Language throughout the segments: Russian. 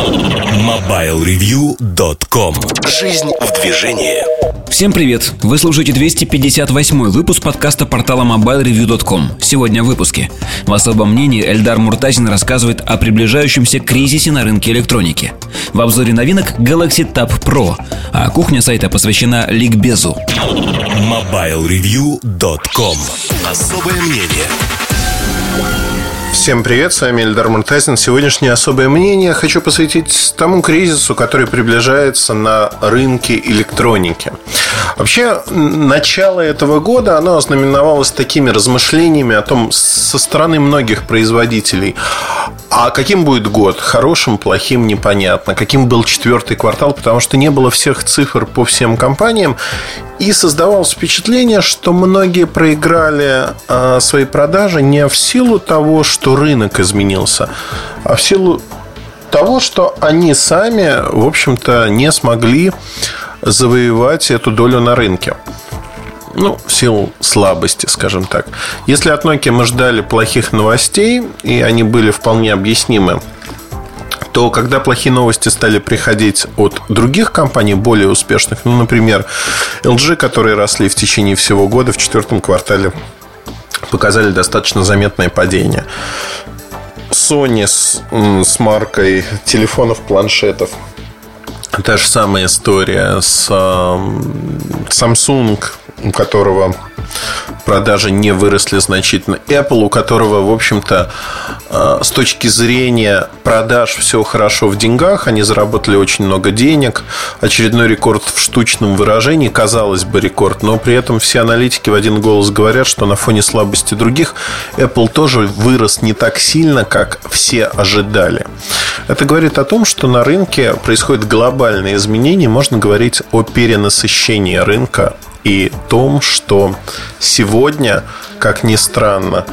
MobileReview.com Жизнь в движении Всем привет! Вы слушаете 258 выпуск подкаста портала MobileReview.com. Сегодня в выпуске. В особом мнении Эльдар Муртазин рассказывает о приближающемся кризисе на рынке электроники. В обзоре новинок Galaxy Tab Pro, а кухня сайта посвящена ликбезу. MobileReview.com Особое мнение Всем привет, с вами Эльдар Муртазин. Сегодняшнее особое мнение хочу посвятить тому кризису, который приближается на рынке электроники. Вообще, начало этого года, оно ознаменовалось такими размышлениями о том, со стороны многих производителей, а каким будет год? Хорошим, плохим, непонятно. Каким был четвертый квартал, потому что не было всех цифр по всем компаниям. И создавалось впечатление, что многие проиграли э, свои продажи не в силу того, что рынок изменился, а в силу того, что они сами, в общем-то, не смогли завоевать эту долю на рынке. Ну, в силу слабости, скажем так. Если от Nokia мы ждали плохих новостей, и они были вполне объяснимы, то когда плохие новости стали приходить от других компаний, более успешных, ну, например, LG, которые росли в течение всего года, в четвертом квартале показали достаточно заметное падение. Sony с, с маркой телефонов, планшетов. Та же самая история с Samsung, у которого продажи не выросли значительно. Apple, у которого, в общем-то, э, с точки зрения продаж все хорошо в деньгах, они заработали очень много денег. Очередной рекорд в штучном выражении, казалось бы, рекорд, но при этом все аналитики в один голос говорят, что на фоне слабости других Apple тоже вырос не так сильно, как все ожидали. Это говорит о том, что на рынке происходят глобальные изменения, можно говорить о перенасыщении рынка и том, что сегодня, как ни странно,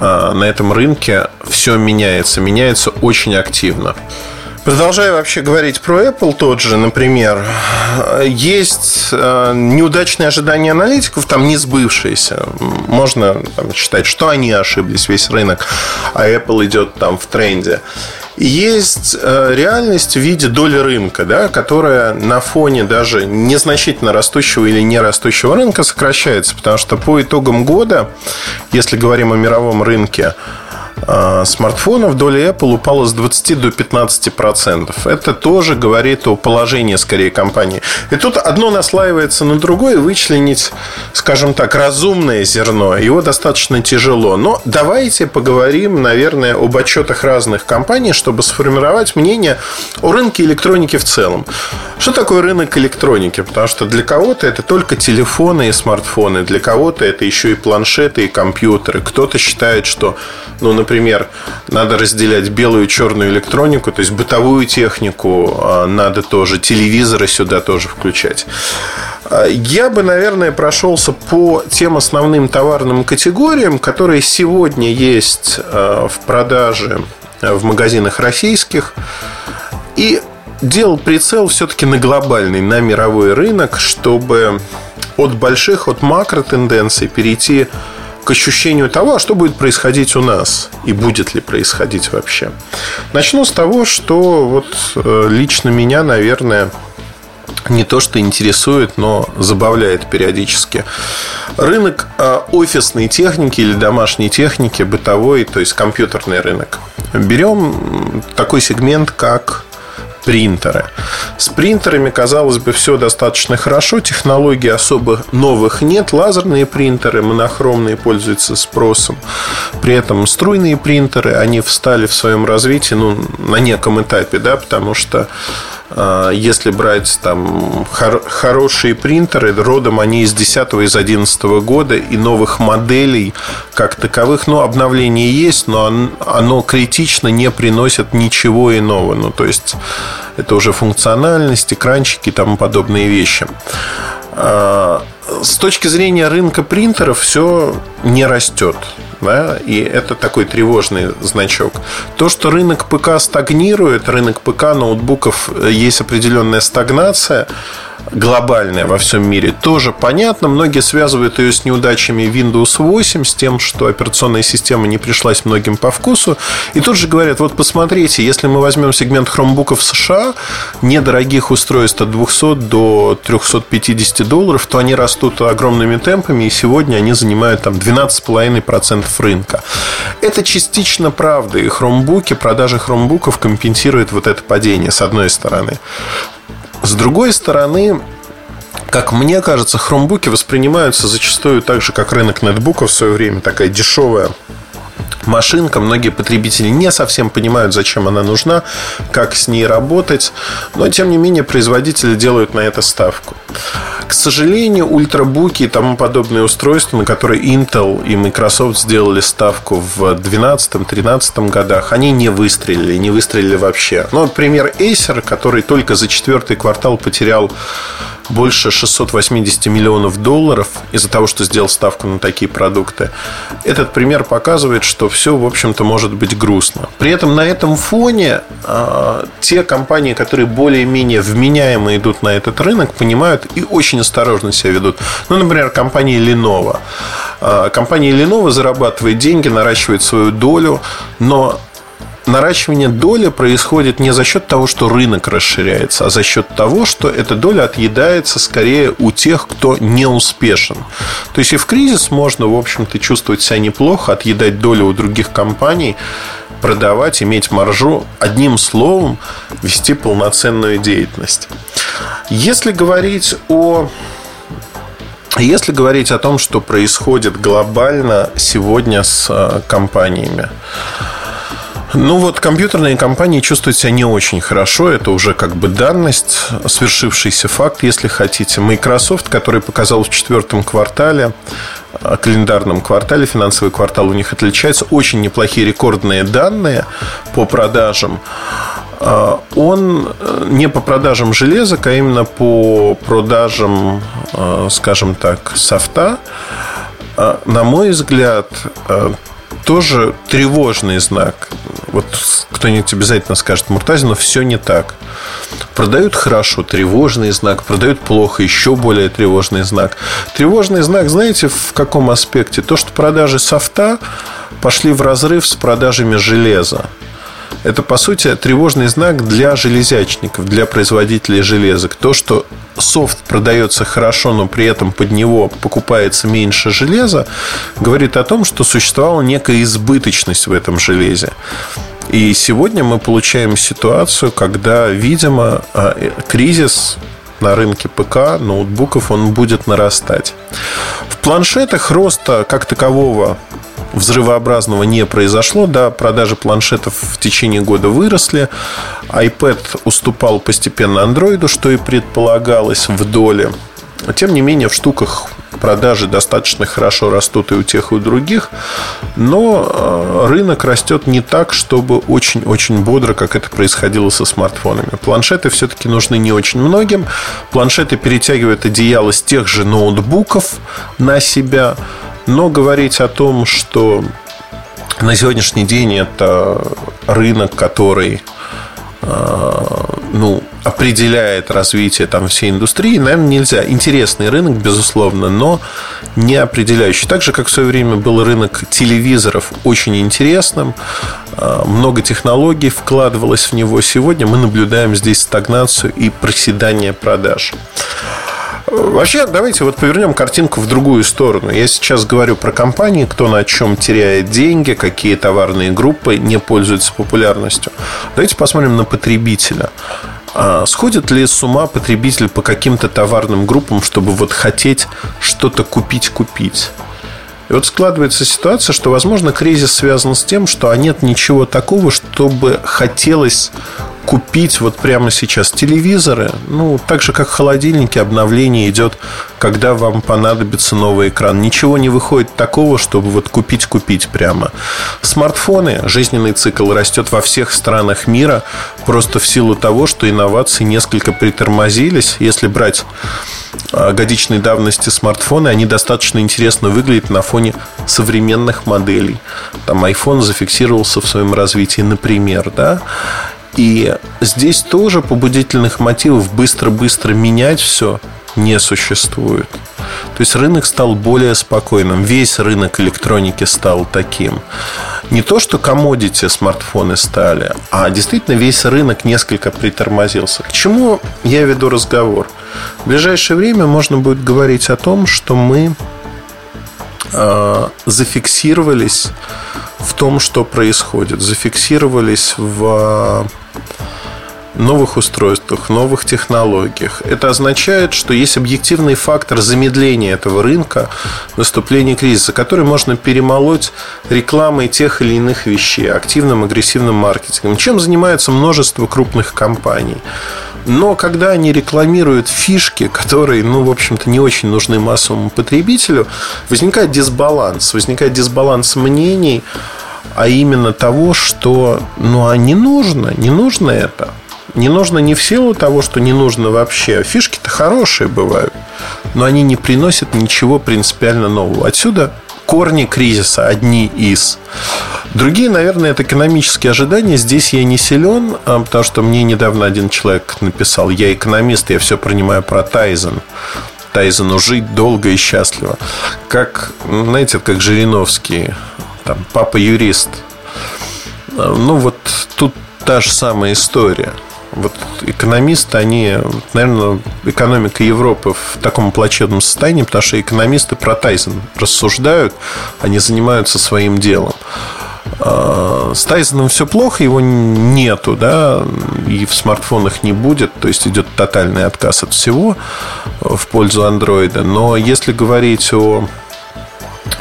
э, на этом рынке все меняется, меняется очень активно. Продолжая вообще говорить про Apple тот же, например, есть э, неудачные ожидания аналитиков, там не сбывшиеся. Можно там, считать, что они ошиблись, весь рынок, а Apple идет там в тренде. Есть э, реальность в виде доли рынка, да, которая на фоне даже незначительно растущего или не растущего рынка сокращается, потому что по итогам года, если говорим о мировом рынке, смартфонов доля Apple упала с 20 до 15 процентов. Это тоже говорит о положении, скорее, компании. И тут одно наслаивается на другое, вычленить, скажем так, разумное зерно. Его достаточно тяжело. Но давайте поговорим, наверное, об отчетах разных компаний, чтобы сформировать мнение о рынке электроники в целом. Что такое рынок электроники? Потому что для кого-то это только телефоны и смартфоны, для кого-то это еще и планшеты и компьютеры. Кто-то считает, что, ну, например, надо разделять белую и черную электронику, то есть бытовую технику а, надо тоже, телевизоры сюда тоже включать. А, я бы, наверное, прошелся по тем основным товарным категориям, которые сегодня есть а, в продаже в магазинах российских. И делал прицел все-таки на глобальный, на мировой рынок, чтобы от больших, от макротенденций перейти к ощущению того, а что будет происходить у нас и будет ли происходить вообще. Начну с того, что вот э, лично меня, наверное, не то, что интересует, но забавляет периодически. Рынок э, офисной техники или домашней техники, бытовой, то есть компьютерный рынок. Берем такой сегмент, как принтеры. С принтерами, казалось бы, все достаточно хорошо. Технологий особо новых нет. Лазерные принтеры, монохромные, пользуются спросом. При этом струйные принтеры, они встали в своем развитии ну, на неком этапе, да, потому что если брать там хор- хорошие принтеры, родом они из 10 из 11 года и новых моделей как таковых, ну, обновление есть, но оно, оно критично не приносит ничего иного. Ну, то есть, это уже функциональность, экранчики и тому подобные вещи. А, с точки зрения рынка принтеров все не растет. Да, и это такой тревожный значок. То, что рынок ПК стагнирует, рынок ПК ноутбуков э, есть определенная стагнация, глобальная во всем мире, тоже понятно. Многие связывают ее с неудачами Windows 8, с тем, что операционная система не пришлась многим по вкусу. И тут же говорят, вот посмотрите, если мы возьмем сегмент хромбуков США, недорогих устройств от 200 до 350 долларов, то они растут огромными темпами, и сегодня они занимают там 12,5% рынка. Это частично правда, и хромбуки, продажи хромбуков компенсируют вот это падение, с одной стороны. С другой стороны, как мне кажется, хромбуки воспринимаются зачастую так же, как рынок нетбуков в свое время, такая дешевая машинка. Многие потребители не совсем понимают, зачем она нужна, как с ней работать. Но, тем не менее, производители делают на это ставку. К сожалению, ультрабуки и тому подобные устройства, на которые Intel и Microsoft сделали ставку в 2012-2013 годах, они не выстрелили, не выстрелили вообще. Ну, пример Acer, который только за четвертый квартал потерял больше 680 миллионов долларов из-за того, что сделал ставку на такие продукты. Этот пример показывает, что все, в общем-то, может быть грустно. При этом на этом фоне э, те компании, которые более-менее вменяемо идут на этот рынок, понимают и очень осторожно себя ведут. Ну, например, компания Lenovo. Э, компания Lenovo зарабатывает деньги, наращивает свою долю, но наращивание доли происходит не за счет того, что рынок расширяется, а за счет того, что эта доля отъедается скорее у тех, кто не успешен. То есть и в кризис можно, в общем-то, чувствовать себя неплохо, отъедать долю у других компаний, продавать, иметь маржу, одним словом, вести полноценную деятельность. Если говорить о если говорить о том, что происходит глобально сегодня с э, компаниями, ну вот компьютерные компании чувствуют себя не очень хорошо. Это уже как бы данность, свершившийся факт, если хотите. Microsoft, который показал в четвертом квартале, э, календарном квартале, финансовый квартал у них отличается, очень неплохие рекордные данные по продажам. Э, он э, не по продажам железок, а именно по продажам, скажем так, софта. На мой взгляд, тоже тревожный знак. Вот кто-нибудь обязательно скажет, Муртазин, но все не так. Продают хорошо, тревожный знак, продают плохо, еще более тревожный знак. Тревожный знак, знаете, в каком аспекте? То, что продажи софта пошли в разрыв с продажами железа. Это, по сути, тревожный знак для железячников, для производителей железок. То, что софт продается хорошо, но при этом под него покупается меньше железа, говорит о том, что существовала некая избыточность в этом железе. И сегодня мы получаем ситуацию, когда, видимо, а, кризис на рынке ПК, ноутбуков, он будет нарастать. В планшетах роста как такового взрывообразного не произошло. Да, продажи планшетов в течение года выросли. iPad уступал постепенно Android, что и предполагалось в доле. Тем не менее, в штуках продажи достаточно хорошо растут и у тех, и у других, но э, рынок растет не так, чтобы очень-очень бодро, как это происходило со смартфонами. Планшеты все-таки нужны не очень многим. Планшеты перетягивают одеяло с тех же ноутбуков на себя, но говорить о том, что на сегодняшний день это рынок, который э, ну, определяет развитие там всей индустрии, наверное, нельзя. Интересный рынок, безусловно, но не определяющий. Так же, как в свое время был рынок телевизоров очень интересным, э, много технологий вкладывалось в него. Сегодня мы наблюдаем здесь стагнацию и проседание продаж. Вообще, давайте вот повернем картинку в другую сторону. Я сейчас говорю про компании, кто на чем теряет деньги, какие товарные группы не пользуются популярностью. Давайте посмотрим на потребителя. А сходит ли с ума потребитель по каким-то товарным группам, чтобы вот хотеть что-то купить-купить? И вот складывается ситуация, что, возможно, кризис связан с тем, что а нет ничего такого, чтобы хотелось купить вот прямо сейчас телевизоры, ну, так же, как холодильники, обновление идет, когда вам понадобится новый экран. Ничего не выходит такого, чтобы вот купить-купить прямо. Смартфоны, жизненный цикл растет во всех странах мира, просто в силу того, что инновации несколько притормозились. Если брать а, годичной давности смартфоны, они достаточно интересно выглядят на фоне современных моделей. Там iPhone зафиксировался в своем развитии, например, да. И здесь тоже побудительных мотивов быстро-быстро менять все не существует. То есть рынок стал более спокойным. Весь рынок электроники стал таким. Не то, что комодити смартфоны стали, а действительно весь рынок несколько притормозился. К чему я веду разговор? В ближайшее время можно будет говорить о том, что мы э, зафиксировались в том, что происходит. Зафиксировались в новых устройствах, новых технологиях. Это означает, что есть объективный фактор замедления этого рынка, наступления кризиса, который можно перемолоть рекламой тех или иных вещей, активным, агрессивным маркетингом, чем занимается множество крупных компаний. Но когда они рекламируют фишки, которые, ну, в общем-то, не очень нужны массовому потребителю, возникает дисбаланс. Возникает дисбаланс мнений, а именно того, что, ну, а не нужно, не нужно это. Не нужно не в силу того, что не нужно вообще. Фишки-то хорошие бывают, но они не приносят ничего принципиально нового. Отсюда корни кризиса, одни из. Другие, наверное, это экономические ожидания. Здесь я не силен, а, потому что мне недавно один человек написал, я экономист, я все принимаю про Тайзен. Тайзену жить долго и счастливо. Как, знаете, как Жириновский, там, папа-юрист. А, ну, вот тут та же самая история – вот экономисты, они, наверное, экономика Европы в таком плачевном состоянии, потому что экономисты про Тайзен рассуждают, они занимаются своим делом. А, с Тайзеном все плохо, его нету, да, и в смартфонах не будет, то есть идет тотальный отказ от всего в пользу андроида. Но если говорить о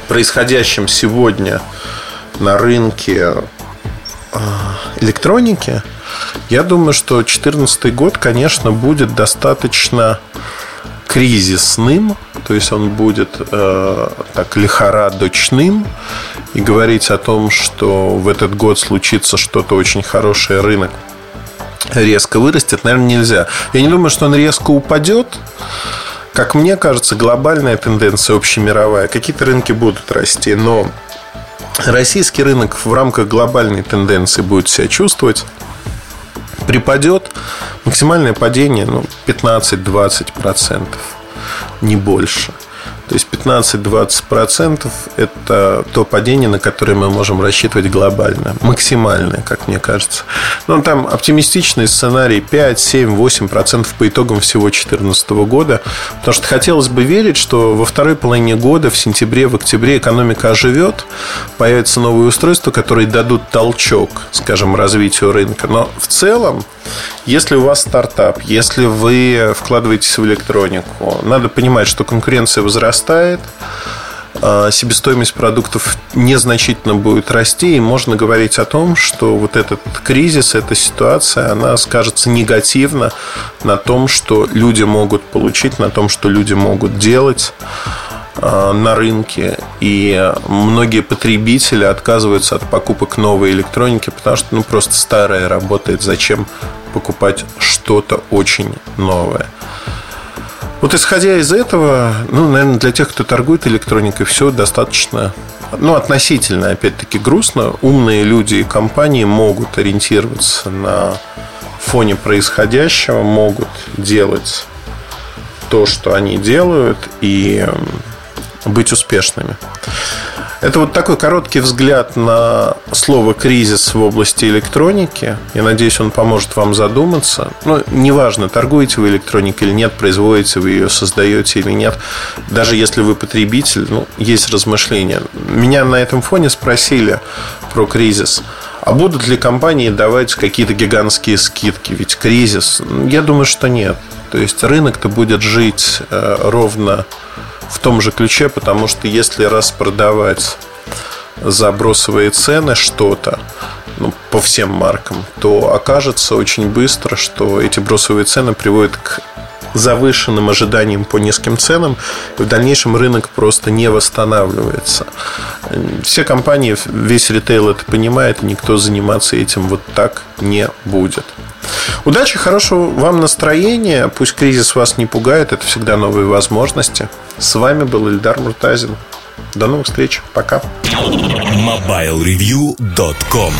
происходящем сегодня на рынке а, электроники, я думаю, что 2014 год, конечно, будет достаточно кризисным, то есть он будет э, так лихорадочным, и говорить о том, что в этот год случится что-то очень хорошее, рынок резко вырастет, наверное, нельзя. Я не думаю, что он резко упадет. Как мне кажется, глобальная тенденция общемировая. Какие-то рынки будут расти, но российский рынок в рамках глобальной тенденции будет себя чувствовать припадет, максимальное падение ну, 15-20%, не больше. То есть 15-20% это то падение, на которое мы можем рассчитывать глобально. Максимальное, как мне кажется. Но там оптимистичный сценарий 5, 7, 8% по итогам всего 2014 года. Потому что хотелось бы верить, что во второй половине года, в сентябре, в октябре экономика оживет, появятся новые устройства, которые дадут толчок, скажем, развитию рынка. Но в целом если у вас стартап, если вы вкладываетесь в электронику, надо понимать, что конкуренция возрастает, а, себестоимость продуктов незначительно будет расти, и можно говорить о том, что вот этот кризис, эта ситуация, она скажется негативно на том, что люди могут получить, на том, что люди могут делать. Э, на рынке, и многие потребители отказываются от покупок новой электроники, потому что ну, просто старая работает. Зачем покупать что-то очень новое? Вот исходя из этого, ну, наверное, для тех, кто торгует электроникой, все достаточно, ну, относительно, опять-таки, грустно. Умные люди и компании могут ориентироваться на фоне происходящего, могут делать то, что они делают, и быть успешными. Это вот такой короткий взгляд на слово «кризис» в области электроники. Я надеюсь, он поможет вам задуматься. Ну, неважно, торгуете вы электроникой или нет, производите вы ее, создаете или нет. Даже если вы потребитель, ну, есть размышления. Меня на этом фоне спросили про кризис. А будут ли компании давать какие-то гигантские скидки? Ведь кризис, я думаю, что нет. То есть рынок-то будет жить э, ровно в том же ключе, потому что если распродавать за бросовые цены что-то, ну, по всем маркам, то окажется очень быстро, что эти бросовые цены приводят к завышенным ожиданиям по низким ценам, в дальнейшем рынок просто не восстанавливается. Все компании, весь ритейл это понимает, и никто заниматься этим вот так не будет. Удачи, хорошего вам настроения. Пусть кризис вас не пугает, это всегда новые возможности. С вами был Ильдар Муртазин. До новых встреч. Пока. MobileReview.com